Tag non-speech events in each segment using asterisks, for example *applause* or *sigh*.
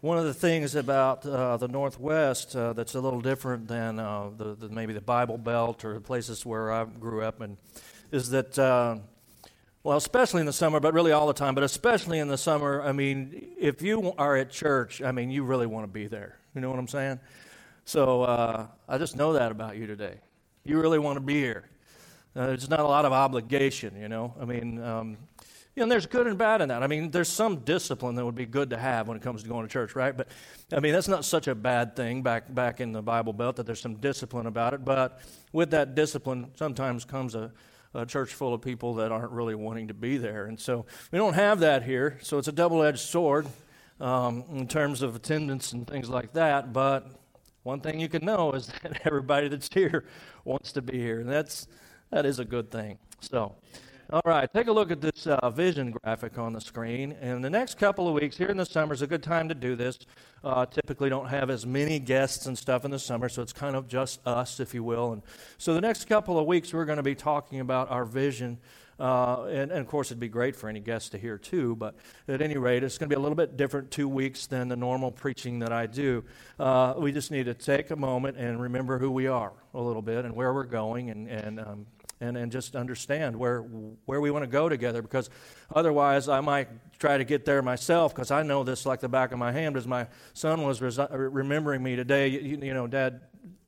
One of the things about uh, the Northwest uh, that's a little different than uh, the, the, maybe the Bible Belt or the places where I grew up, and is that uh, well, especially in the summer, but really all the time, but especially in the summer. I mean, if you are at church, I mean, you really want to be there. You know what I'm saying? So uh, I just know that about you today. You really want to be here. Uh, there's not a lot of obligation, you know. I mean, um, you know, there's good and bad in that. I mean, there's some discipline that would be good to have when it comes to going to church, right? But I mean, that's not such a bad thing back back in the Bible Belt that there's some discipline about it. But with that discipline, sometimes comes a, a church full of people that aren't really wanting to be there, and so we don't have that here. So it's a double-edged sword um, in terms of attendance and things like that. But one thing you can know is that *laughs* everybody that's here wants to be here, and that's that is a good thing. So. All right, take a look at this uh, vision graphic on the screen. And the next couple of weeks here in the summer is a good time to do this. Uh, typically, don't have as many guests and stuff in the summer, so it's kind of just us, if you will. And so, the next couple of weeks, we're going to be talking about our vision. Uh, and, and, of course, it'd be great for any guests to hear too. But at any rate, it's going to be a little bit different two weeks than the normal preaching that I do. Uh, we just need to take a moment and remember who we are a little bit and where we're going and, and um, and, and just understand where, where we want to go together because otherwise I might try to get there myself because I know this like the back of my hand as my son was resi- remembering me today. You, you know, Dad,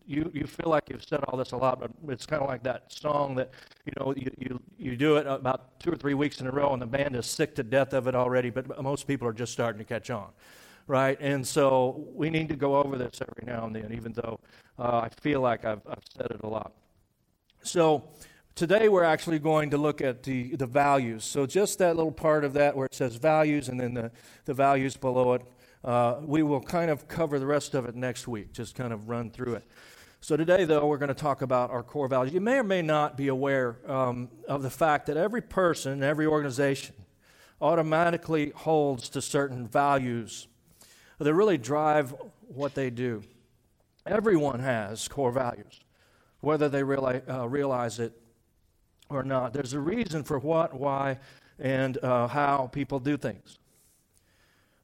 you, you feel like you've said all this a lot, but it's kind of like that song that, you know, you, you, you do it about two or three weeks in a row and the band is sick to death of it already, but most people are just starting to catch on right? And so we need to go over this every now and then, even though uh, I feel like I've, I've said it a lot. So Today, we're actually going to look at the, the values. So, just that little part of that where it says values and then the, the values below it, uh, we will kind of cover the rest of it next week, just kind of run through it. So, today, though, we're going to talk about our core values. You may or may not be aware um, of the fact that every person, every organization, automatically holds to certain values that really drive what they do. Everyone has core values, whether they uh, realize it or not. There's a reason for what, why, and uh, how people do things.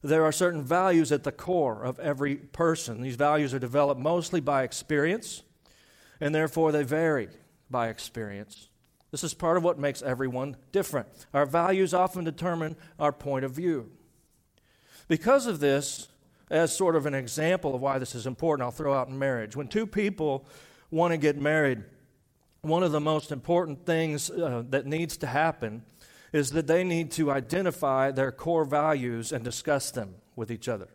There are certain values at the core of every person. These values are developed mostly by experience, and therefore they vary by experience. This is part of what makes everyone different. Our values often determine our point of view. Because of this, as sort of an example of why this is important, I'll throw out in marriage. When two people want to get married, one of the most important things uh, that needs to happen is that they need to identify their core values and discuss them with each other.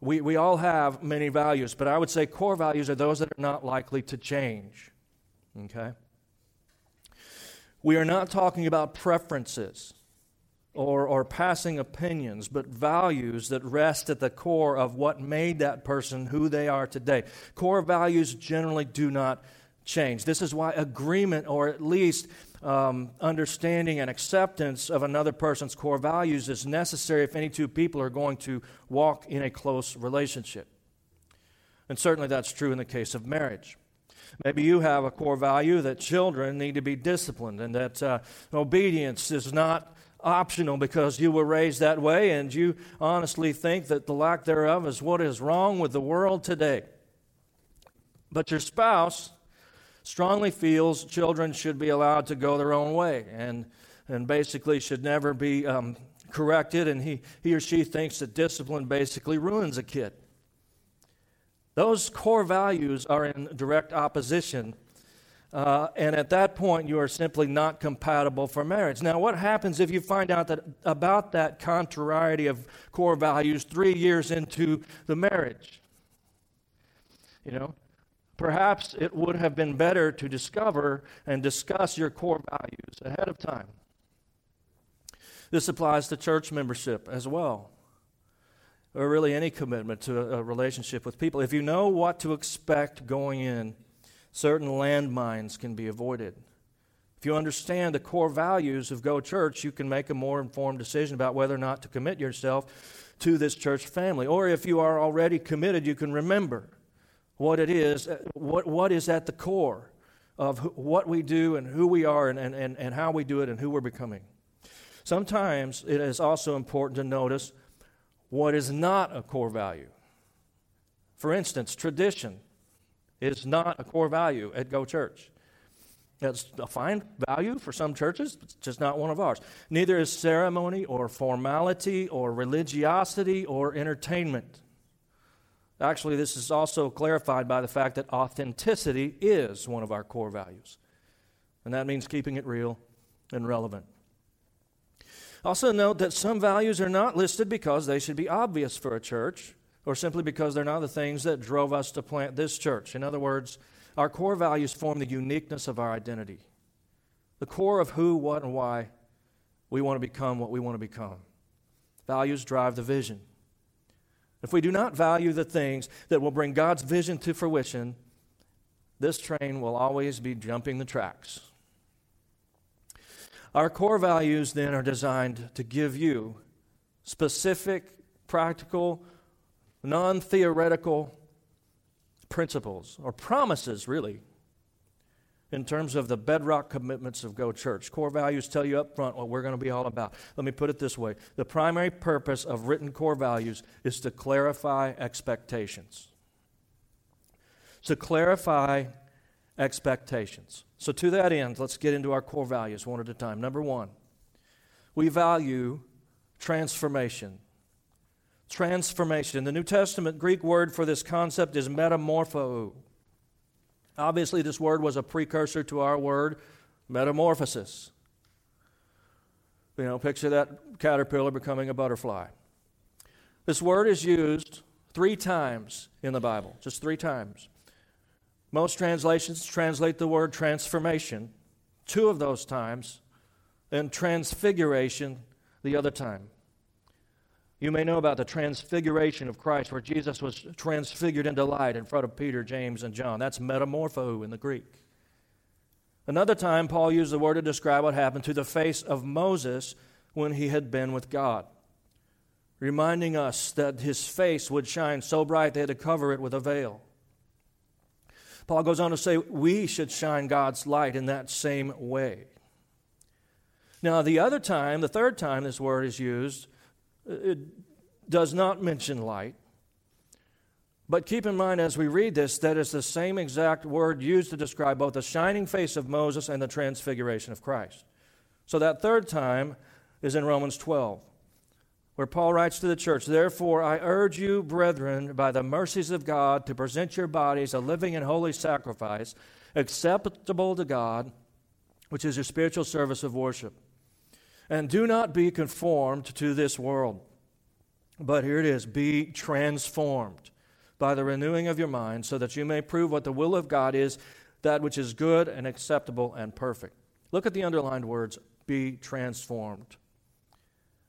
We, we all have many values, but I would say core values are those that are not likely to change. Okay? We are not talking about preferences or, or passing opinions, but values that rest at the core of what made that person who they are today. Core values generally do not change. This is why agreement, or at least um, understanding and acceptance of another person's core values, is necessary if any two people are going to walk in a close relationship. And certainly that's true in the case of marriage. Maybe you have a core value that children need to be disciplined and that uh, obedience is not optional because you were raised that way and you honestly think that the lack thereof is what is wrong with the world today. But your spouse strongly feels children should be allowed to go their own way and, and basically should never be um, corrected, and he, he or she thinks that discipline basically ruins a kid. Those core values are in direct opposition. Uh, and at that point, you are simply not compatible for marriage. Now, what happens if you find out that about that contrariety of core values three years into the marriage? You know, Perhaps it would have been better to discover and discuss your core values ahead of time. This applies to church membership as well, or really any commitment to a, relationship with people. If you know what to expect going in, certain landmines can be avoided. If you understand the core values of Go Church, you can make a more informed decision about whether or not to commit yourself to this church family. Or if you are already committed, you can remember what it is, uh, what, what is at the core of what we do and who we are and, and, and and how we do it and who we're becoming. Sometimes it is also important to notice what is not a core value. For instance, tradition is not a core value at Go Church. It's a fine value for some churches, but it's just not one of ours. Neither is ceremony or formality or religiosity or entertainment. Actually, this is also clarified by the fact that authenticity is one of our core values. And that means keeping it real and relevant. Also, note that some values are not listed because they should be obvious for a church or simply because they're not the things that drove us to plant this church. In other words, our core values form the uniqueness of our identity, the core of who, what, and why we want to become what we want to become. Values drive the vision. If we do not value the things that will bring God's vision to fruition, this train will always be jumping the tracks. Our core values then are designed to give you specific, practical, non theoretical principles or promises, really, in terms of the bedrock commitments of Go Church. Core values tell you up front what we're going to be all about. Let me put it this way the primary purpose of written core values is to clarify expectations. To clarify expectations. So, to that end, let's get into our core values one at a time. Number one, we value transformation. Transformation. The New Testament Greek word for this concept is metamorpho. Obviously, this word was a precursor to our word metamorphosis. You know, picture that caterpillar becoming a butterfly. This word is used three times in the Bible, just three times. Most translations translate the word transformation two of those times, and transfiguration the other time. You may know about the transfiguration of Christ, where Jesus was transfigured into light in front of Peter, James, and John. That's metamorpho in the Greek. Another time, Paul used the word to describe what happened to the face of Moses when he had been with God, reminding us that his face would shine so bright they had to cover it with a veil. Paul goes on to say we should shine God's light in that same way. Now, the other time, the third time this word is used, it does not mention light. But keep in mind as we read this that it's the same exact word used to describe both the shining face of Moses and the transfiguration of Christ. So that third time is in Romans 12 where Paul writes to the church, Therefore, I urge you, brethren, by the mercies of God, to present your bodies a living and holy sacrifice, acceptable to God, which is your spiritual service of worship. And do not be conformed to this world, but here it is be transformed by the renewing of your mind, so that you may prove what the will of God is, that which is good and acceptable and perfect. Look at the underlined words be transformed.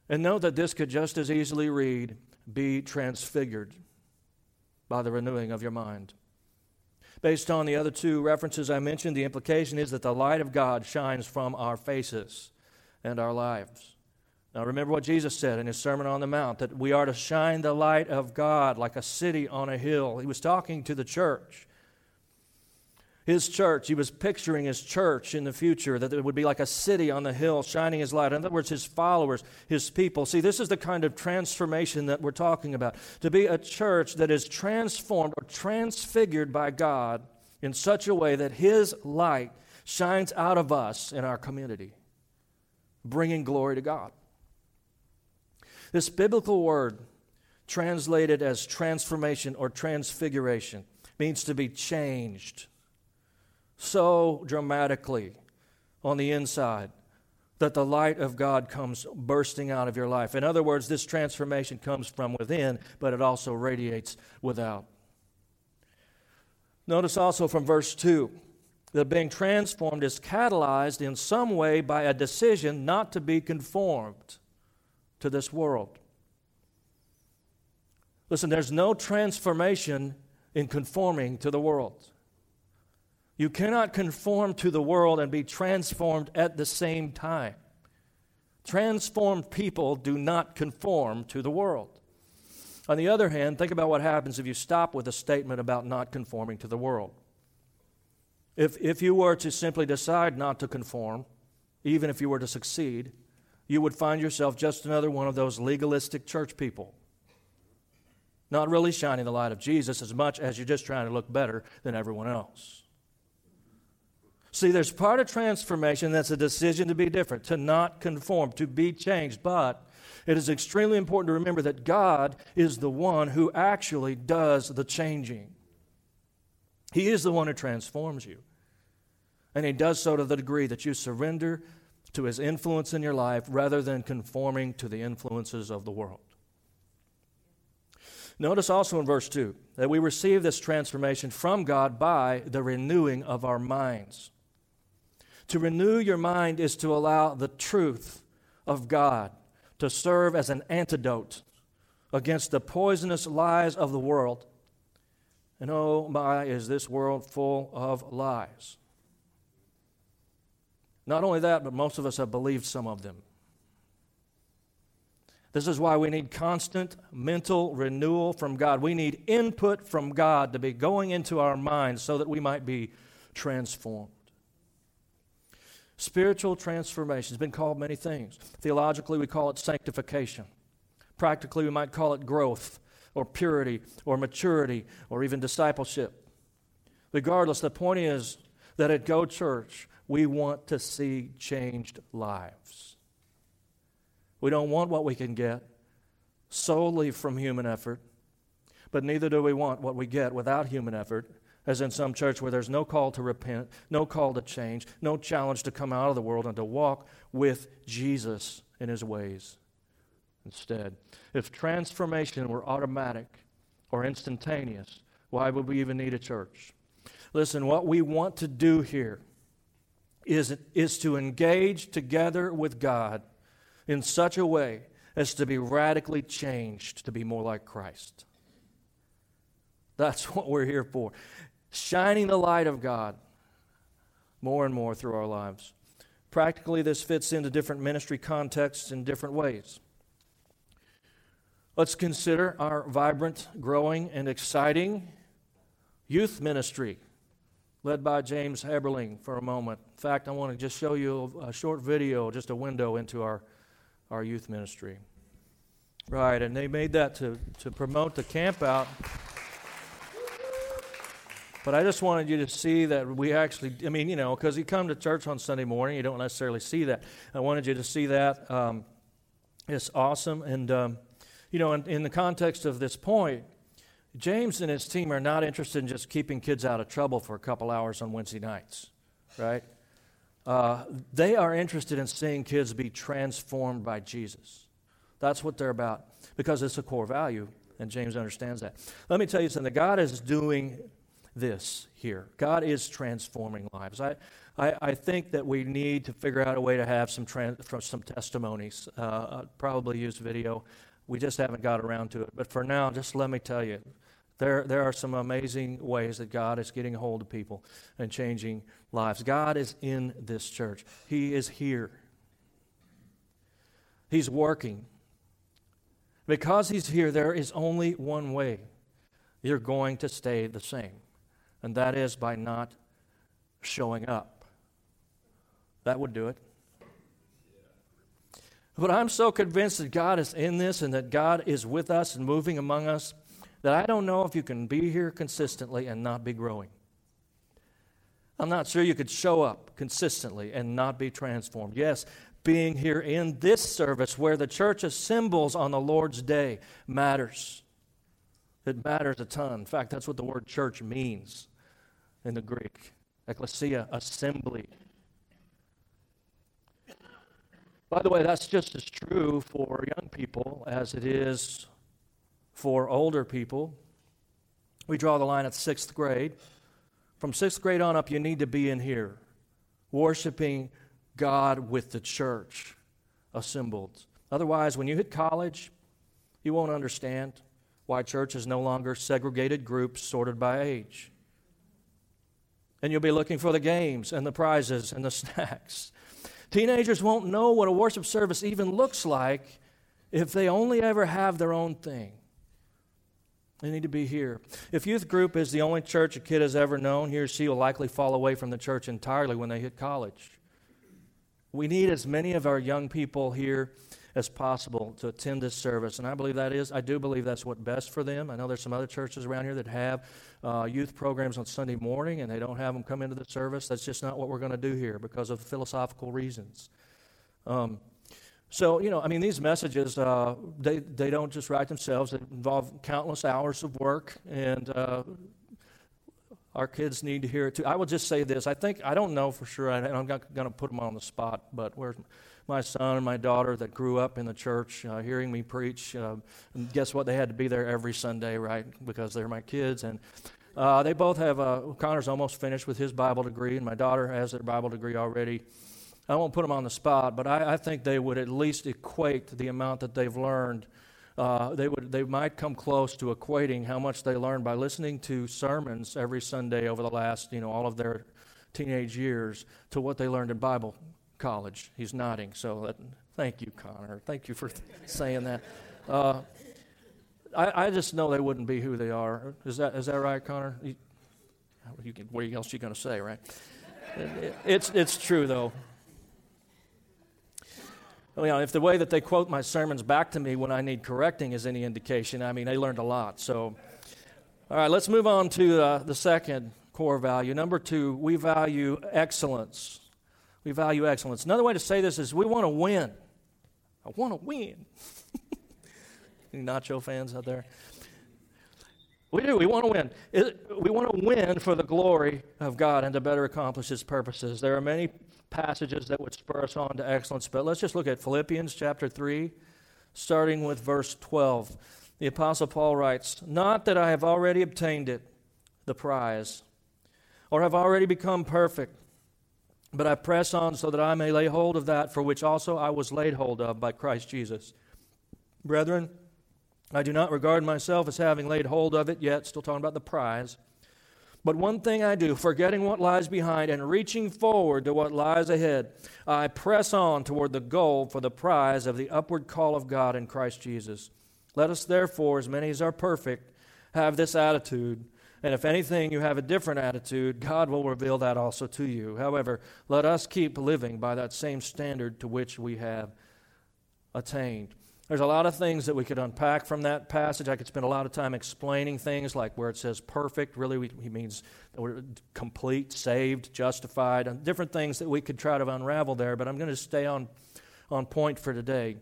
And note that this could just as easily read, be transfigured by the renewing of your mind. Based on the other two references I mentioned, the implication is that the light of God shines from our faces and our lives. Now, remember what Jesus said in his Sermon on the Mount that we are to shine the light of God like a city on a hill. He was talking to the church his church, he was picturing his church in the future, that it would be like a city on the hill shining his light. In other words, his followers, his people. See, this is the kind of transformation that we're talking about. To be a church that is transformed or transfigured by God in such a way that his light shines out of us in our community, bringing glory to God. This biblical word, translated as transformation or transfiguration, means to be changed so dramatically on the inside that the light of God comes bursting out of your life. In other words, this transformation comes from within, but it also radiates without. Notice also from verse 2 that being transformed is catalyzed in some way by a decision not to be conformed to this world. Listen, there's no transformation in conforming to the world. You cannot conform to the world and be transformed at the same time. Transformed people do not conform to the world. On the other hand, think about what happens if you stop with a statement about not conforming to the world. If, if you were to simply decide not to conform, even if you were to succeed, you would find yourself just another one of those legalistic church people. not really shining the light of Jesus as much as you're just trying to look better than everyone else. See, there's part of transformation that's a decision to be different, to not conform, to be changed. But it is extremely important to remember that God is the one who actually does the changing. He is the one who transforms you. And He does so to the degree that you surrender to His influence in your life rather than conforming to the influences of the world. Notice also in verse 2 that we receive this transformation from God by the renewing of our minds. To renew your mind is to allow the truth of God to serve as an antidote against the poisonous lies of the world. And oh my, is this world full of lies. Not only that, but most of us have believed some of them. This is why we need constant mental renewal from God. We need input from God to be going into our minds so that we might be transformed. Spiritual transformation has been called many things. Theologically, we call it sanctification. Practically, we might call it growth or purity or maturity or even discipleship. Regardless, the point is that at Go Church, we want to see changed lives. We don't want what we can get solely from human effort, but neither do we want what we get without human effort as in some church where there's no call to repent, no call to change, no challenge to come out of the world and to walk with Jesus in his ways instead. If transformation were automatic or instantaneous, why would we even need a church? Listen, what we want to do here is, is to engage together with God in such a way as to be radically changed to be more like Christ. That's *laughs* what we're here for shining the light of God more and more through our lives. Practically, this fits into different ministry contexts in different ways. Let's consider our vibrant, growing, and exciting youth ministry led by James Eberling for a moment. In fact, I want to just show you a short video, just a window into our, our youth ministry. Right, and they made that to, to promote the camp out. But I just wanted you to see that we actually, I mean, you know, because you come to church on Sunday morning, you don't necessarily see that. I wanted you to see that. Um, it's awesome. And, um, you know, in, in the context of this point, James and his team are not interested in just keeping kids out of trouble for a couple hours on Wednesday nights, right? Uh, they are interested in seeing kids be transformed by Jesus. That's what they're about because it's a core value, and James understands that. Let me tell you something God is doing this here. God is transforming lives. I, I, I, think that we need to figure out a way to have some, trans, some testimonies. Uh, probably use video. We just haven't got around to it. But for now, just let me tell you, there, there are some amazing ways that God is getting a hold of people and changing lives. God is in this church, He is here. He's working. Because He's here, there is only one way you're going to stay the same and that is by not showing up. That would do it. But I'm so convinced that God is in this and that God is with us and moving among us that I don't know if you can be here consistently and not be growing. I'm not sure you could show up consistently and not be transformed. Yes, being here in this service where the church assembles on the Lord's day matters. It matters a ton. In fact, that's what the word church means in the Greek. Ecclesia, assembly. By the way, that's just as true for young people as it is for older people. We draw the line at sixth grade. From sixth grade on up, you need to be in here, worshiping God with the church assembled. Otherwise, when you hit college, you won't understand why church is no longer segregated groups sorted by age and you'll be looking for the games and the prizes and the *laughs* snacks. Teenagers won't know what a worship service even looks like if they only ever have their own thing. They need to be here. If youth group is the only church a kid has ever known, he or she will likely fall away from the church entirely when they hit college. We need as many of our young people here as possible to attend this service. And I believe that is, I do believe that's what best for them. I know there's some other churches around here that have uh, youth programs on Sunday morning and they don't have them come into the service. That's just not what we're going to do here because of philosophical reasons. Um, so, you know, I mean, these messages, uh, they, they don't just write themselves. They involve countless hours of work, and uh, our kids need to hear it too. I will just say this. I think, I don't know for sure, and I'm not going to put them on the spot, but where's my son and my daughter that grew up in the church uh, hearing me preach? Uh, guess what? They had to be there every Sunday, right? Because they're my kids. And uh, they both have, uh, Connor's almost finished with his Bible degree, and my daughter has her Bible degree already. I won't put them on the spot, but I, I think they would at least equate the amount that they've learned. Uh, they would they might come close to equating how much they learned by listening to sermons every Sunday over the last you know all of their teenage years to what they learned in Bible college. He's nodding, so that, thank you, Connor. Thank you for *laughs* saying that. Uh, I, I, just know they wouldn't be who they are. Is that is that right, Connor? You, you can, what else are you going to say, right? It, it, it's it's true though you know, if the way that they quote my sermons back to me when I need correcting is any indication, I mean, they learned a lot. So, all right, let's move on to uh, the second core value. Number two, we value excellence. We value excellence. Another way to say this is we want to win. I want to win. *laughs* Any nacho fans out there? We do. We want to win. We want to win for the glory of God and to better accomplish His purposes. There are many passages that would spur us on to excellence, but let's just look at Philippians chapter 3, starting with verse 12. The Apostle Paul writes, Not that I have already obtained it, the prize, or have already become perfect, but I press on so that I may lay hold of that for which also I was laid hold of by Christ Jesus. Brethren, I do not regard myself as having laid hold of it yet, still talking about the prize. But one thing I do, forgetting what lies behind and reaching forward to what lies ahead, I press on toward the goal for the prize of the upward call of God in Christ Jesus. Let us therefore, as many as are perfect, have this attitude. And if anything you have a different attitude, God will reveal that also to you. However, let us keep living by that same standard to which we have attained. There's a lot of things that we could unpack from that passage. I could spend a lot of time explaining things like where it says perfect, really, he means complete, saved, justified, and different things that we could try to unravel there, but I'm going to stay on, on point for today.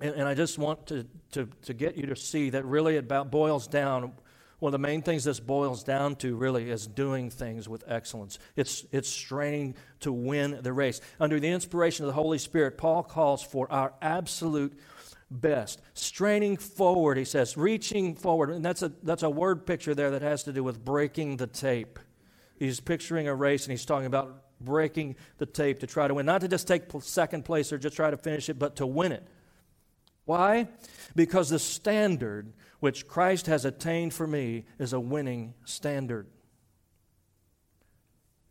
And, and I just want to, to, to get you to see that really it boils down one of the main things this boils down to really is doing things with excellence. It's, it's straining to win the race. Under the inspiration of the Holy Spirit, Paul calls for our absolute best. Straining forward, he says, reaching forward. And that's a, that's a word picture there that has to do with breaking the tape. He's picturing a race and he's talking about breaking the tape to try to win. Not to just take second place or just try to finish it, but to win it. Why? Because the standard which Christ has attained for me is a winning standard.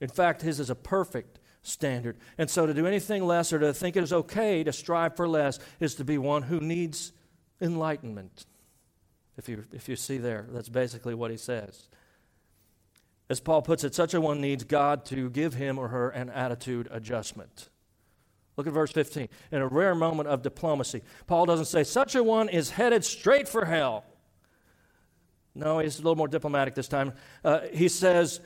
In fact, his is a perfect standard. And so to do anything less or to think it is okay to strive for less is to be one who needs enlightenment. If you, if you see there, that's basically what he says. As Paul puts it, such a one needs God to give him or her an attitude adjustment. Look at verse 15. In a rare moment of diplomacy, Paul doesn't say, such a one is headed straight for hell. No, he's a little more diplomatic this time. Uh, he says,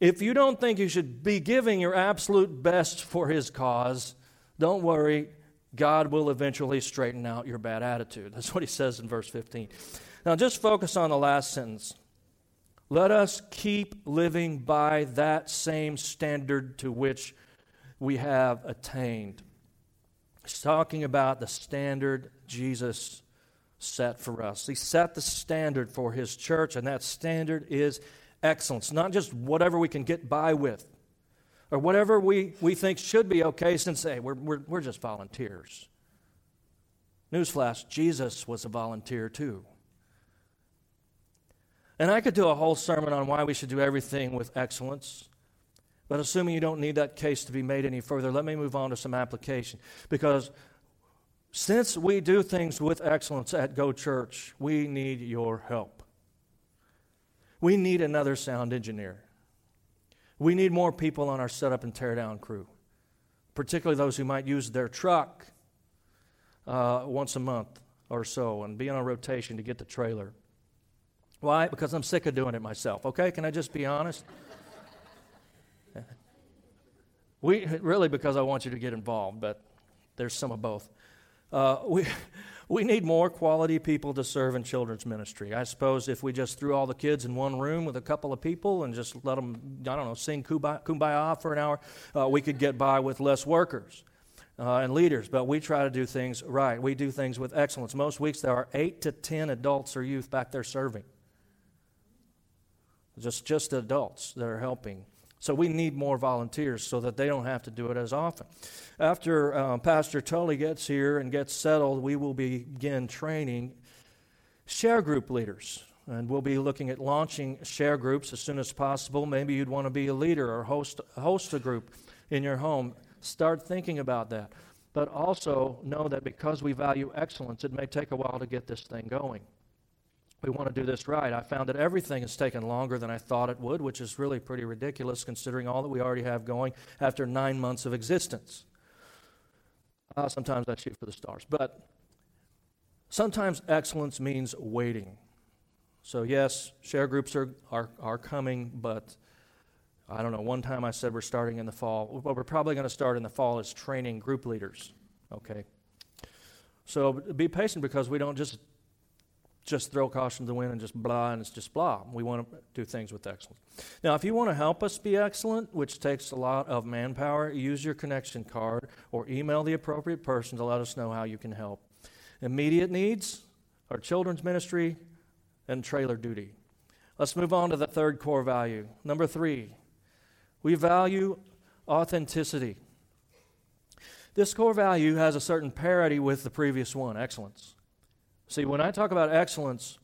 if you don't think you should be giving your absolute best for his cause, don't worry. God will eventually straighten out your bad attitude. That's what he says in verse 15. Now, just focus on the last sentence. Let us keep living by that same standard to which we have attained. He's talking about the standard Jesus set for us. He set the standard for his church, and that standard is excellence, not just whatever we can get by with or whatever we, we think should be okay since, hey, we're, we're, we're just volunteers. Newsflash Jesus was a volunteer too. And I could do a whole sermon on why we should do everything with excellence. But assuming you don't need that case to be made any further, let me move on to some application. Because since we do things with excellence at Go Church, we need your help. We need another sound engineer. We need more people on our setup and tear down crew, particularly those who might use their truck uh, once a month or so and be on a rotation to get the trailer. Why? Because I'm sick of doing it myself. Okay, can I just be honest? *laughs* we really because I want you to get involved, but there's some of both. Uh, we *laughs* we need more quality people to serve in children's ministry. I suppose if we just threw all the kids in one room with a couple of people and just let them, I don't know, sing kumbaya, kumbaya for an hour, uh, we could get by with less workers. Uh, and leaders, but we try to do things right. We do things with excellence. Most weeks there are eight to ten adults or youth back there serving. Just just adults that are helping. So we need more volunteers so that they don't have to do it as often. After uh, Pastor Tully gets here and gets settled, we will begin training share group leaders. And we'll be looking at launching share groups as soon as possible. Maybe you'd want to be a leader or host, host a group in your home. Start thinking about that. But also know that because we value excellence, it may take a while to get this thing going we want to do this right. I found that everything has taken longer than I thought it would, which is really pretty ridiculous considering all that we already have going after nine months of existence. Uh, sometimes I shoot for the stars. But sometimes excellence means waiting. So, yes, share groups are, are, are coming, but I don't know. One time I said we're starting in the fall. What we're probably going to start in the fall is training group leaders. Okay? So be patient because we don't just just throw caution to the wind and just blah, and it's just blah. We want to do things with excellence. Now, if you want to help us be excellent, which takes a lot of manpower, use your connection card or email the appropriate person to let us know how you can help. Immediate needs are children's ministry and trailer duty. Let's move on to the third core value. Number three, we value authenticity. This core value has a certain parity with the previous one, excellence. See, when I talk about excellence,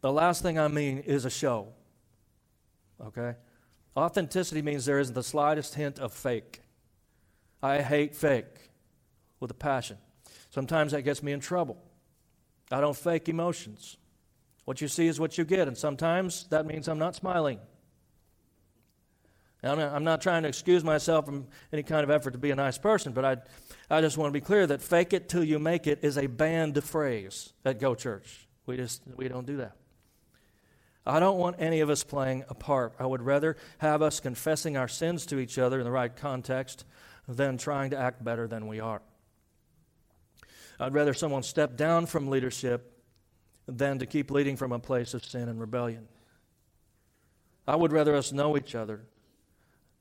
the last thing I mean is a show. Okay? Authenticity means there isn't the slightest hint of fake. I hate fake with a passion. Sometimes that gets me in trouble. I don't fake emotions. What you see is what you get, and sometimes that means I'm not smiling. I'm not trying to excuse myself from any kind of effort to be a nice person, but I, I just want to be clear that fake it till you make it is a banned phrase at Go Church. We just we don't do that. I don't want any of us playing a part. I would rather have us confessing our sins to each other in the right context than trying to act better than we are. I'd rather someone step down from leadership than to keep leading from a place of sin and rebellion. I would rather us know each other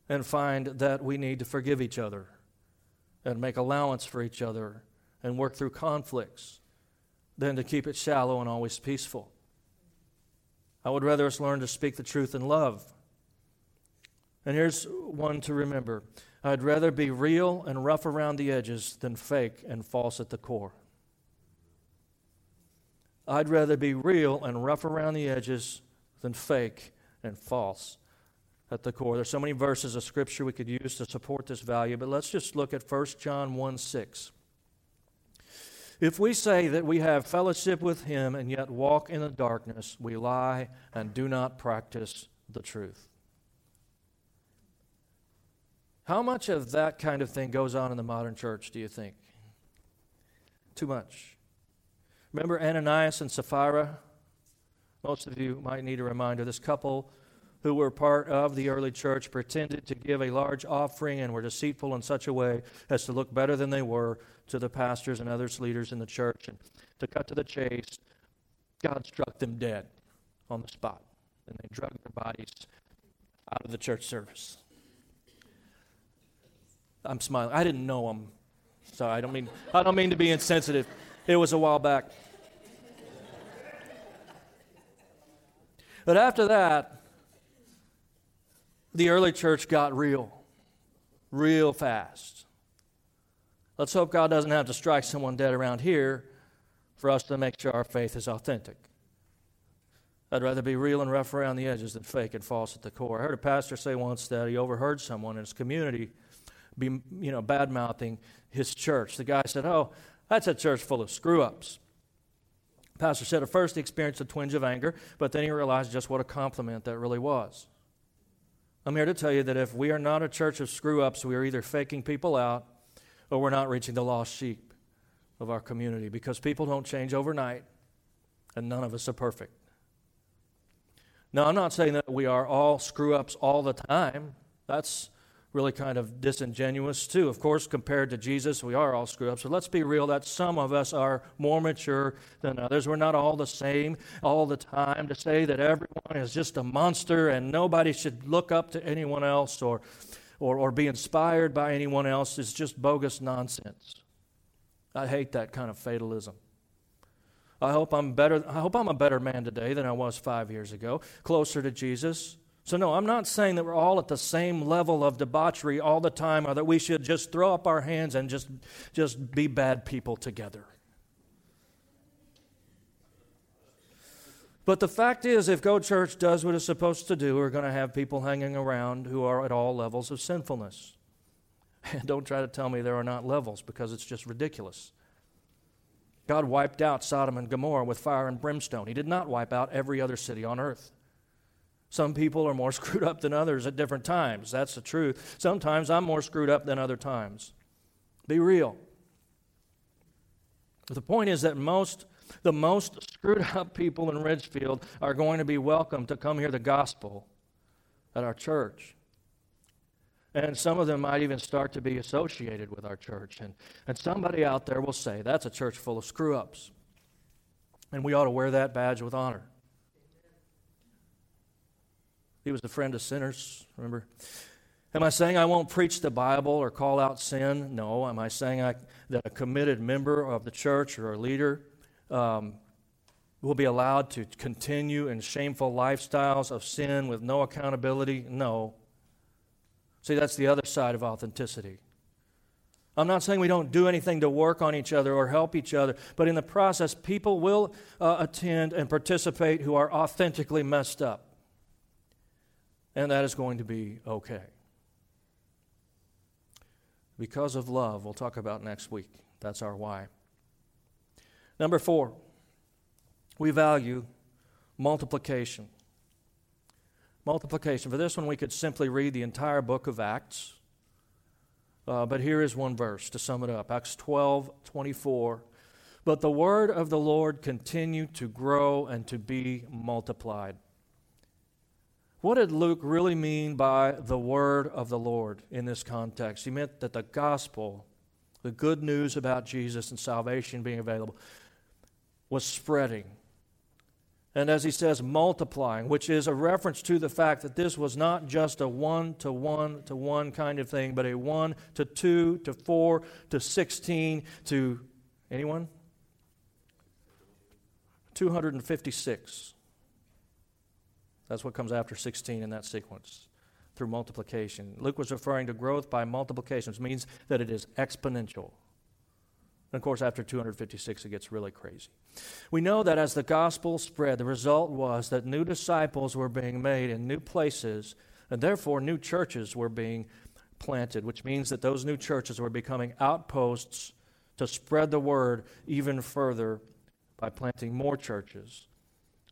and find that we need to forgive each other and make allowance for each other and work through conflicts than to keep it shallow and always peaceful. I would rather us learn to speak the truth in love. And here's one to remember I'd rather be real and rough around the edges than fake and false at the core. I'd rather be real and rough around the edges than fake and false at the core. There's so many verses of scripture we could use to support this value, but let's just look at 1 John 1 6. If we say that we have fellowship with him and yet walk in the darkness, we lie and do not practice the truth. How much of that kind of thing goes on in the modern church, do you think? Too much. Remember Ananias and Sapphira? Most of you might need a reminder. This couple who were part of the early church pretended to give a large offering and were deceitful in such a way as to look better than they were to the pastors and others leaders in the church. And to cut to the chase, God struck them dead on the spot, and they drug their bodies out of the church service. I'm smiling. I didn't know them, so I don't mean I don't mean to be insensitive. It was a while back. But after that, the early church got real, real fast. Let's hope God doesn't have to strike someone dead around here for us to make sure our faith is authentic. I'd rather be real and rough around the edges than fake and false at the core. I heard a pastor say once that he overheard someone in his community be, you know, bad mouthing his church. The guy said, Oh, that's a church full of screw ups. Pastor said at first he experienced a twinge of anger, but then he realized just what a compliment that really was. I'm here to tell you that if we are not a church of screw ups, we are either faking people out or we're not reaching the lost sheep. of our community because people don't change overnight and none of us are perfect. Now, I'm not saying that we are all screw ups all the time. That's really kind of disingenuous, too. Of course, compared to Jesus, we are all screw ups. So let's be real that some of us are more mature than others. We're not all the same all the time. To say that everyone is just a monster and nobody should look up to anyone else or, or, or be inspired by anyone else is just bogus nonsense. I hate that kind of fatalism. I hope I'm better. I hope I'm a better man today than I was five years ago, closer to Jesus. So, no, I'm not saying that we're all at the same level of debauchery all the time or that we should just throw up our hands and just, just be bad people together. But the fact is, if Go Church does what it's supposed to do, we're going to have people hanging around who are at all levels of sinfulness. *laughs* And don't try to tell me there are not levels because it's just ridiculous. God wiped out Sodom and Gomorrah with fire and brimstone. He did not wipe out every other city on earth. Some people are more *laughs* screwed up than others at different times. That's the truth. Sometimes I'm more screwed up than other times. Be real. The point is that most the most screwed *laughs* up people in Ridgefield are going to be welcome to come hear the gospel at our church. And some of them might even start to be associated with our church. And, and somebody out there will say, that's a church full of screw ups. And we ought to wear that badge with honor. He was a friend of sinners, remember? Am I saying I won't preach the Bible or call out sin? No. Am I saying I, that a committed member of the church or a leader um, will be allowed to continue in shameful lifestyles of sin with no accountability? No. See, that's the other side of authenticity. I'm not saying we don't do anything to work on each other or help each other, but in the process, people will uh, attend and participate who are authentically messed up. And that is going to be okay. Because of love, we'll talk about next week. That's our why. Number four, we value multiplication multiplication. For this one, we could simply read the entire book of Acts. Uh, but here is one verse to sum it up Acts 12 24. But the word of the Lord continued to grow and to be multiplied. What did Luke really mean by the word of the Lord in this context? He meant that the gospel, the good news about Jesus and salvation being available, was spreading and as he says, multiplying, which is a reference to the fact that this was not just a one to one to one kind of thing, but a one to two to four to 16 to anyone? 256. That's what comes after 16 in that sequence through multiplication. Luke was referring to growth by multiplication, which means that it is exponential. And of course, after 256, it gets really crazy. We know that as the gospel spread, the result was that new disciples were being made in new places, and therefore new churches were being planted, which means that those new churches were becoming outposts to spread the word even further by planting more churches.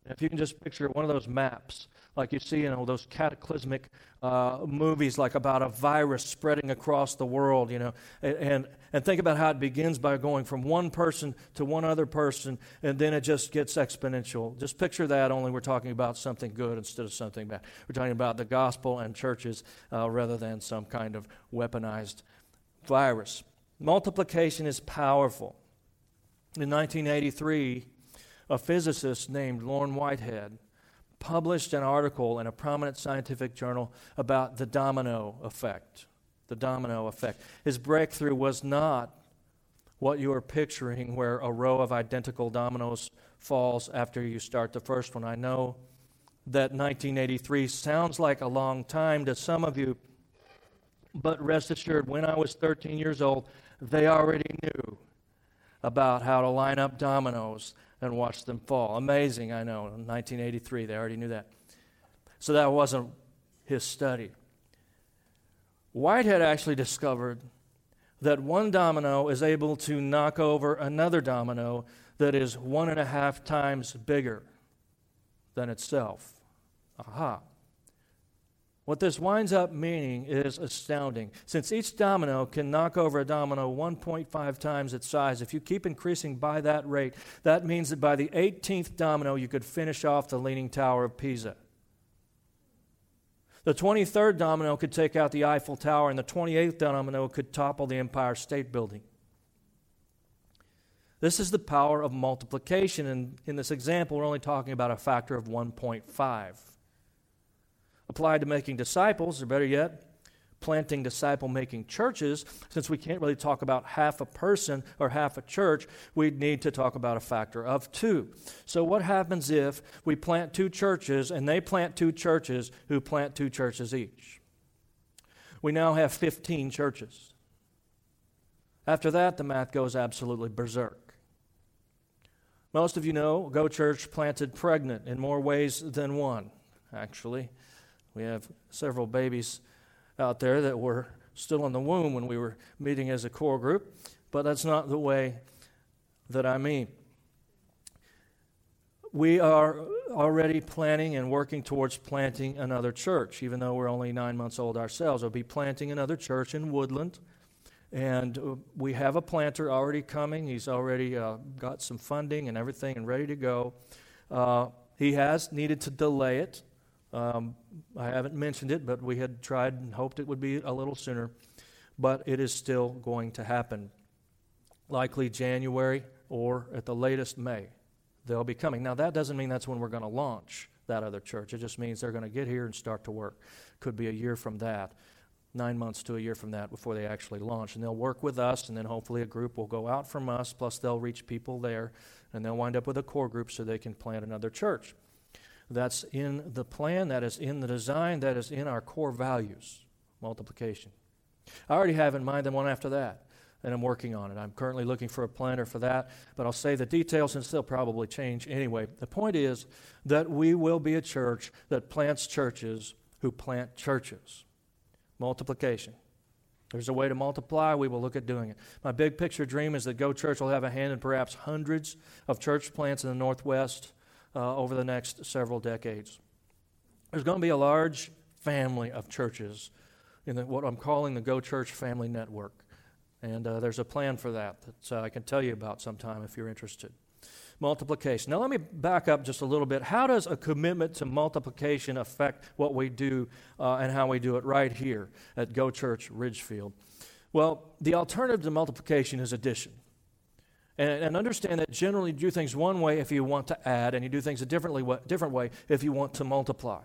If you can just picture one of those maps like you see in all those cataclysmic uh, movies, like about a virus spreading across the world, you know, and, and think about how it begins by going from one person to one other person, and then it just gets exponential. Just picture that, only we're talking about something good instead of something bad. We're talking about the gospel and churches uh, rather than some kind of weaponized virus. Multiplication is powerful. In 1983, a physicist named Lorne Whitehead published an article in a prominent scientific journal about the domino effect. The domino effect. His breakthrough was not what you are picturing, where a row of identical dominoes falls after you start the first one. I know that 1983 sounds like a long time to some of you, but rest assured, when I was 13 years old, they already knew about how to line up dominoes and watch them fall. Amazing, I know. In 1983, they already knew that. So that wasn't his study. Whitehead actually discovered that one domino is able to knock over another domino that is one and a half times bigger than itself. Aha. What this winds up meaning is astounding. Since each domino can knock over a domino 1.5 times its size, if you keep increasing by that rate, that means that by the 18th domino, you could finish off the Leaning Tower of Pisa. The 23rd domino could take out the Eiffel Tower, and the 28th domino could topple the Empire State Building. This is the power of multiplication, and in this example, we're only talking about a factor of 1.5 applied to making disciples, or better yet, planting disciple making churches, since we can't really talk about half a person or half a church, we need to talk about a factor of two. So, what happens if we plant two churches and they plant two churches who plant two churches each? We now have 15 churches. After that, the math goes absolutely berserk. Most of you know Go Church planted pregnant in more ways than one, actually. We have several babies out there that were still in the womb when we were meeting as a core group, but that's not the way that I mean. We are already planning and working towards planting another church, even though we're only nine months old ourselves. We'll be planting another church in Woodland. And uh, we have a planter already coming. He's already uh, got some funding and everything and ready to go. Uh, he has needed to delay it um, I haven't mentioned it, but we had tried and hoped it would be a little sooner. But it is still going to happen. Likely January or at the latest May, they'll be coming. Now, that doesn't mean that's when we're going to launch that other church. It just means they're going to get here and start to work. Could be a year from that, nine months to a year from that before they actually launch. And they'll work with us, and then hopefully a group will go out from us, plus they'll reach people there, and they'll wind up with a core group so they can plant another church. That's in the plan, that is in the design, that is in our core values multiplication. I already have in mind the one after that, and I'm working on it. I'm currently looking for a planner for that, but I'll say the details and they'll probably change anyway. The point is that we will be a church that plants churches who plant churches. Multiplication. There's a way to multiply, we will look at doing it. My big picture dream is that Go Church will have a hand in perhaps hundreds of church plants in the Northwest uh, over the next several decades. There's going to be a large family of churches in the, what I'm calling the Go Church Family Network. And uh, there's a plan for that that uh, I can tell you about sometime if you're interested. Multiplication. Now, let me back up just a little bit. How does a commitment to multiplication affect what we do uh, and how we do it right here at Go Church Ridgefield? Well, the alternative to multiplication is addition. And, and, understand that generally you do things one way if you want to add, and you do things a differently, different way if you want to multiply.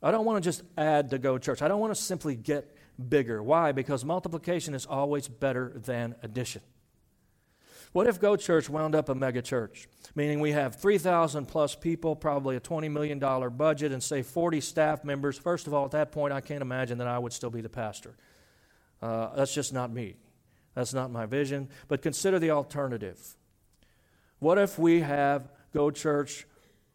I don't want to just add to go church. I don't want to simply get bigger. Why? Because multiplication is always better than addition. What if Go Church wound up a mega church? Meaning we have 3,000 plus people, probably a $20 million budget, and say 40 staff members. First of all, at that point, I can't imagine that I would still be the pastor. Uh, that's just not me. That's not my vision. But consider the alternative. What if we have Go Church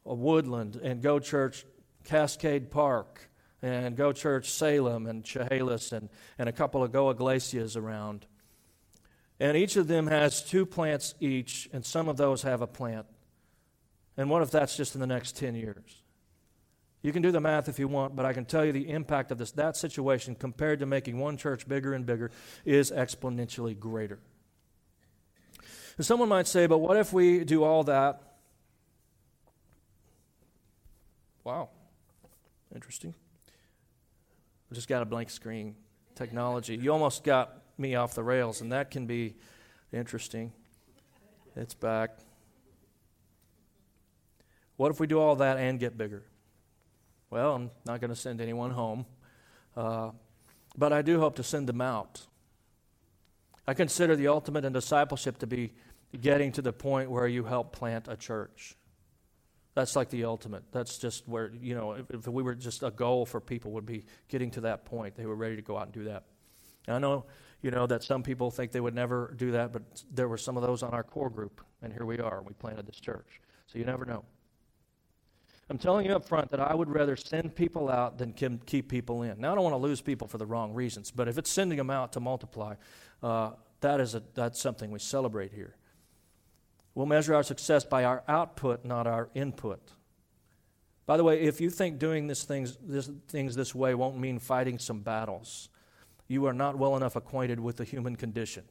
Woodland and Go Church Cascade Park and Go Church Salem and Chehalis and, and a couple of Go Iglesias around? And each of them has two plants each, and some of those have a plant. And what if that's just in the next 10 years? You can do the math if you want, but I can tell you the impact of this that situation compared to making one church bigger and bigger is exponentially greater. And someone might say, but what if we do all that? Wow. Interesting. I just got a blank screen technology. You almost got me off the rails, and that can be interesting. It's back. What if we do all that and get bigger? Well, I'm not going to send anyone home, uh, but I do hope to send them out. I consider the ultimate in discipleship to be getting to the point where you help plant a church. That's like the ultimate. That's just where, you know, if, if, we were just a goal for people would be getting to that point. They were ready to go out and do that. And I know, you know, that some people think they would never do that, but there were some of those on our core group, and here we are. We planted this church. So you never know. I'm telling you up front that I would rather send people out than keep people in. Now, I don't want to lose people for the wrong reasons, but if it's sending them out to multiply, uh, that is a, that's something we celebrate here. We'll measure our success by our output, not our input. By the way, if you think doing this things, this, things this way won't mean fighting some battles, you are not well enough acquainted with the human condition.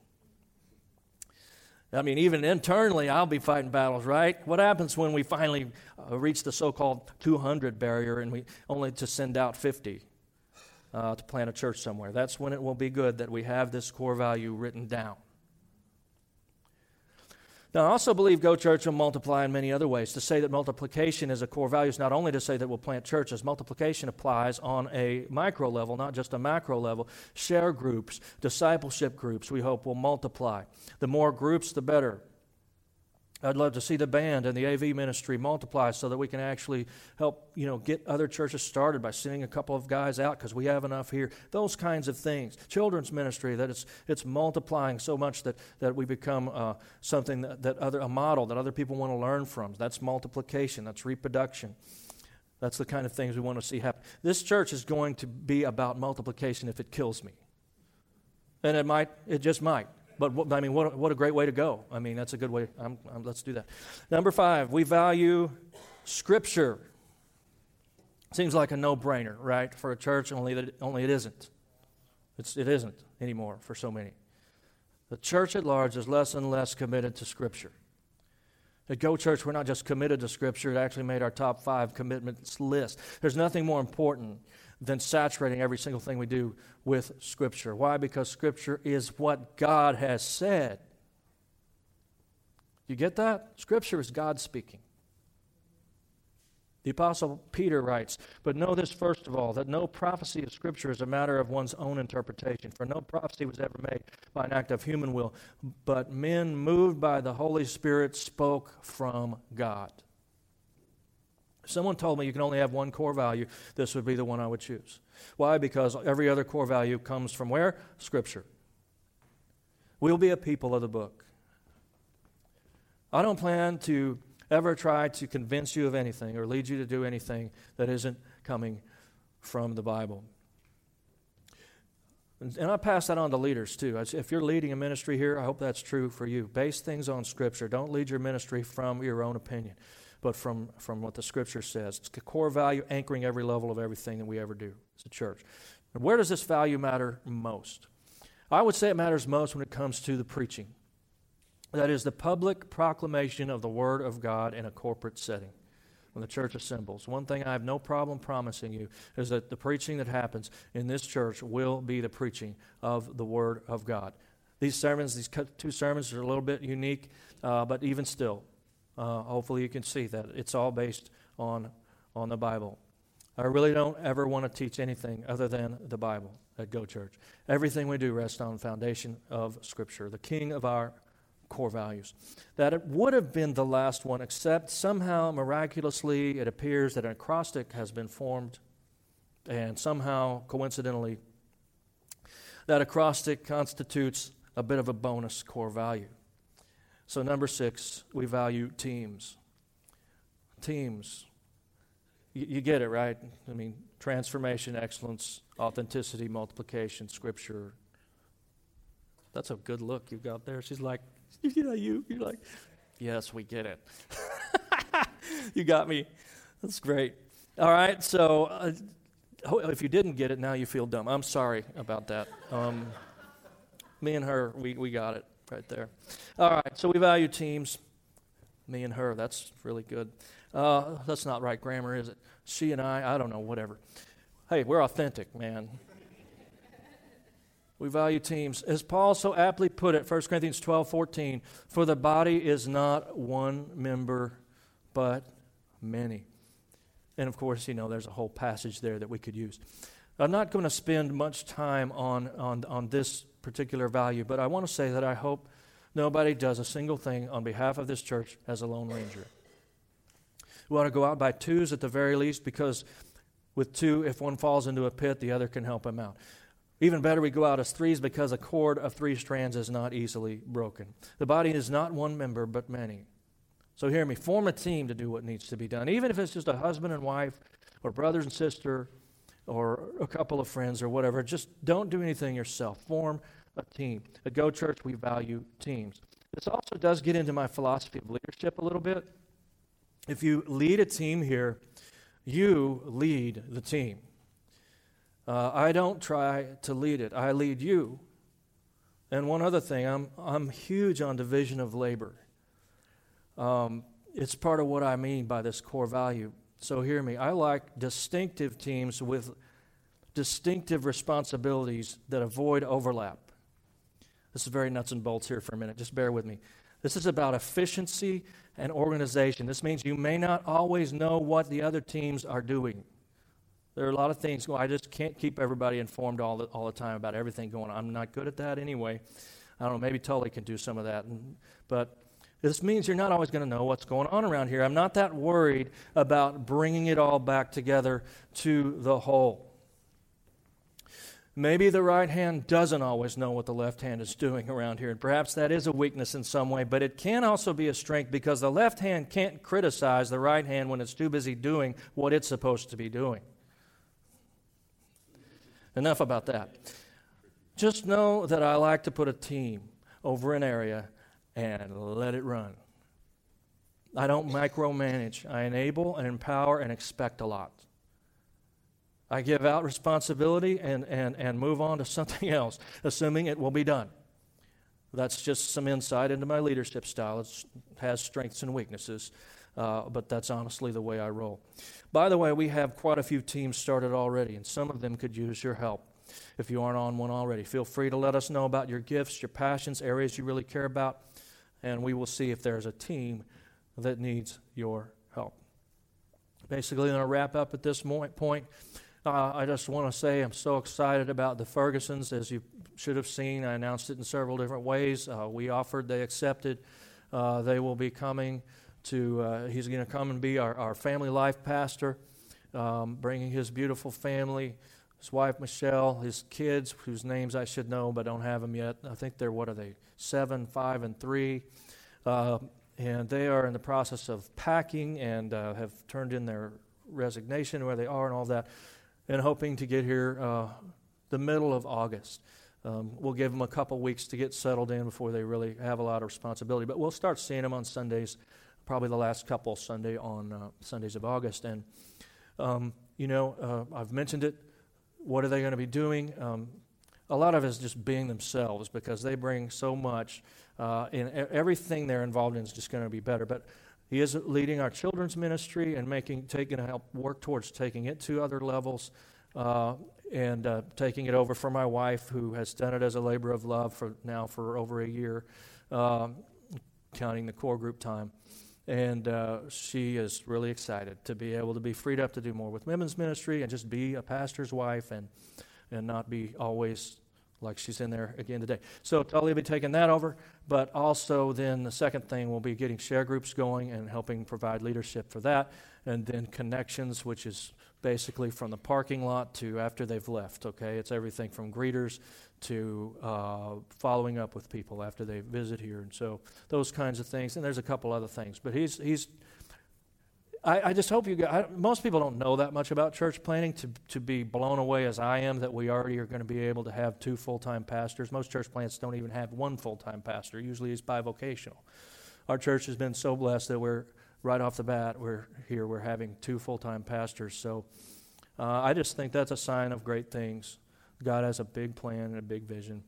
I mean, even internally, I'll be fighting battles, right? What happens when we finally uh, reach the so called 200 barrier and we only to send out 50 uh, to plant a church somewhere? That's when it will be good that we have this core value written down. Now, I also believe Go Church will multiply in many other ways. To say that multiplication is a core value is not only to say that we'll plant churches, multiplication applies on a micro level, not just a macro level. Share groups, discipleship groups, we hope will multiply. The more groups, the better. I'd love to see the band and the AV ministry multiply so that we can actually help, you know, get other churches started by sending a couple of guys out because we have enough here. Those kinds of things. Children's ministry that it's it's multiplying so much that that we become uh, something that, that other a model that other people want to learn from. That's multiplication. That's reproduction. That's the kind of things we want to see happen. This church is going to be about multiplication if it kills me, and it might. It just might. But what, I mean, what, what a great way to go. I mean, that's a good way. I'm, I'm, let's do that. Number five, we value Scripture. Seems like a no-brainer, right, for a church. Only that, only it isn't. It's, it isn't anymore for so many. The church at large is less and less committed to Scripture. At Go Church, we're not just committed to Scripture, it actually made our top five commitments list. There's nothing more important than saturating every single thing we do with Scripture. Why? Because Scripture is what God has said. You get that? Scripture is God speaking. The Apostle Peter writes, But know this first of all, that no prophecy of Scripture is a matter of one's own interpretation. For no prophecy was ever made by an act of human will, but men moved by the Holy Spirit spoke from God someone told me you can only have one core value, this would be the one I would choose. Why? Because every other core value comes from where? Scripture. We'll be a people of the book. I don't plan to ever try to convince you of anything or lead you to do anything that isn't coming from the Bible. And I pass that on to leaders too. If you're leading a ministry here, I hope that's true for you. Base things on Scripture. Don't lead your ministry from your own opinion but from, from what the Scripture says. It's a core value anchoring every level of everything that we ever do as a church. And where does this value matter most? I would say it matters most when it comes to the preaching. That is the public proclamation of the Word of God in a corporate setting when the church assembles. One thing I have no problem promising you is that the preaching that happens in this church will be the preaching of the Word of God. These sermons, these two sermons, are a little bit unique, uh, but even still, uh, hopefully, you can see that it's all based on, on the Bible. I really don't ever want to teach anything other than the Bible at Go Church. Everything we do rests on the foundation of Scripture, the king of our core values. That it would have been the last one, except somehow, miraculously, it appears that an acrostic has been formed, and somehow, coincidentally, that acrostic constitutes a bit of a bonus core value. So, number six, we value teams. Teams. You, you, get it, right? I mean, transformation, excellence, authenticity, multiplication, scripture. That's a good look you got there. She's like, *laughs* you know, you. You're like, yes, we get it. *laughs* you got me. That's great. All right, so uh, if you didn't get it, now you feel dumb. I'm sorry about that. Um, me and her, we, we got it right there. All right, so we value teams. Me and her, that's really good. Uh, that's not right grammar, is it? She and I, I don't know, whatever. Hey, we're authentic, man. we value teams. As Paul so aptly put it, 1 Corinthians 12 14, for the body is not one member, but many. And of course, you know, there's a whole passage there that we could use. I'm not going to spend much time on, on, on this particular value, but I want to say that I hope nobody does a single thing on behalf of this church as a Lone Ranger. We want to go out by twos at the very least because with two, if one falls into a pit, the other can help him out. Even better, we go out as threes because a cord of three strands is not easily broken. The body is not one member, but many. So hear me form a team to do what needs to be done, even if it's just a husband and wife, or brothers and sister, or a couple of friends, or whatever. Just don't do anything yourself. Form a team. At Go Church, we value teams. This also does get into my philosophy of leadership a little bit. If you lead a team here, You lead the team. Uh, I don't try to lead it, I lead you. And one other thing, I'm, I'm huge on division of labor. Um, it's part of what I mean by this core value. So hear me. I like distinctive teams with distinctive responsibilities that avoid overlap. This is very nuts and bolts here for a minute. Just bear with me. This is about efficiency and organization. This means you may not always know what the other teams are doing. There are a lot of things. Well, I just can't keep everybody informed all the, all the time about everything going on. I'm not good at that anyway. I don't know. Maybe Tully can do some of that. But this means you're not always going to know what's going on around here. I'm not that worried about bringing it all back together to the whole. Maybe the right hand doesn't always know what the left hand is doing around here, and perhaps that is a weakness in some way, but it can also be a strength because the left hand can't criticize the right hand when it's too busy doing what it's supposed to be doing. Enough about that. Just know that I like to put a team over an area and let it run. I don't micromanage. I enable and empower and expect a lot. I give out responsibility and, and, and move on to something *laughs* else, assuming it will be done. That's just some insight into my leadership style. It has strengths and weaknesses, uh, but that's honestly the way I roll. By the way, we have quite a few teams started already, and some of them could use your help. If you aren't on one already, feel free to let us know about your gifts, your passions, areas you really care about, and we will see if there's a team that needs your help. Basically, I'm going to wrap up at this point. I just want to say I'm so excited about the Fergusons. As you should have seen, I announced it in several different ways. Uh, we offered, they accepted. Uh, they will be coming to, uh, he's going to come and be our, our family life pastor, um, bringing his beautiful family, his wife Michelle, his kids, whose names I should know but don't have them yet. I think they're, what are they, seven, five, and three. Uh, and they are in the process of packing and uh, have turned in their resignation where they are and all that and hoping to get here uh, the middle of August. Um, we'll give them a couple weeks to get settled in before they really have a lot of responsibility. But we'll start seeing them on Sundays, probably the last couple Sunday on uh, Sundays of August. And um, you know, uh, I've mentioned it. What are they going to be doing? Um, a lot of it is just being themselves because they bring so much. Uh, in everything they're involved in is just going to be better. But he is leading our children's ministry and making, taking help work towards taking it to other levels uh, and uh, taking it over for my wife, who has done it as a labor of love for now for over a year, um, counting the core group time. And uh, she is really excited to be able to be freed up to do more with women's ministry and just be a pastor's wife and, and not be always like she's in there again today. So Tully will be taking that over, but also then the second thing will be getting share groups going and helping provide leadership for that, and then connections, which is basically from the parking lot to after they've left. Okay, it's everything from greeters to uh, following up with people after they visit here, and so those kinds of things. And there's a couple other things, but he's he's I, I, just hope you guys, most people don't know that much about church planting to, to be blown away as I am that we already are going to be able to have two full time pastors. Most church plants don't even have one full time pastor, usually it's bivocational. Our church has been so blessed that we're, right off the bat, we're here, we're having two full time pastors. So uh, I just think that's a sign of great things. God has a big plan and a big vision.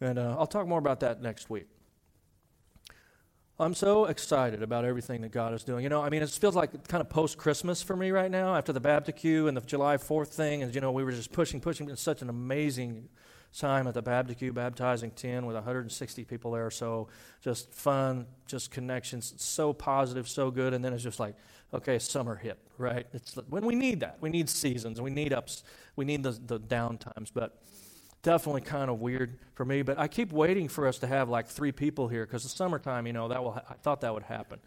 And uh, I'll talk more about that next week. I'm so excited about everything that God is doing. You know, I mean, it feels like kind of post Christmas for me right now after the barbecue and the July 4th thing. And, you know, we were just pushing, pushing. It's such an amazing time at the barbecue, baptizing 10 with 160 people there. So just fun, just connections, so positive, so good. And then it's just like, okay, summer hit, right? It's when we need that. We need seasons, we need ups, we need the, the down times. But definitely kind of weird for me. But I keep waiting for us to have like three people here because the summertime, you know, that will. Ha- I thought that would happen,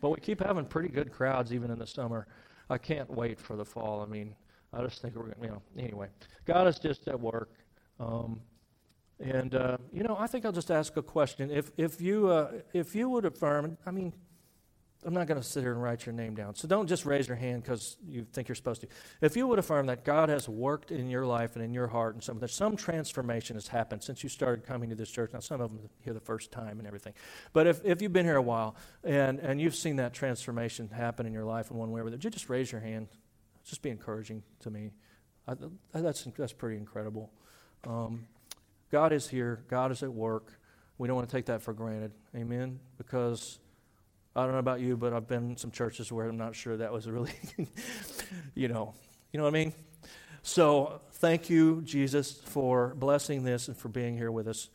but we keep having pretty good crowds even in the summer. I can't wait for the fall. I mean, I just think we're going. to, You know, anyway, God is just at work. Um, and uh, you know, I think I'll just ask a question. If if you uh, if you would affirm, I mean, I'm not going to sit here and write your name down. So don't just raise your hand because you think you're supposed to. If you would affirm that God has worked in your life and in your heart and some, that some transformation has happened since you started coming to this church. Now, some of them here the first time and everything. But if, if you've been here a while and, and you've seen that transformation happen in your life in one way or another, just raise your hand? just be encouraging to me. I, that's, that's pretty incredible. Um, God is here, God is at work. We don't want to take that for granted. Amen? Because I don't know about you, but I've been in some churches where I'm not sure that was really, *laughs* you know, you know what I mean? So thank you, Jesus, for blessing this and for being here with us.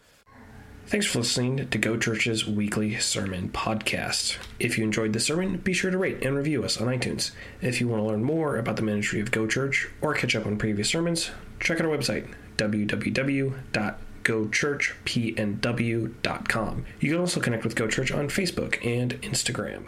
Thanks for listening to Go Church's weekly sermon podcast. If you enjoyed the sermon, be sure to rate and review us on iTunes. If you want to learn more about the ministry of Go Church or catch up on previous sermons, check out our website, www.gochurchpnw.com. You can also connect with Go Church on Facebook and Instagram.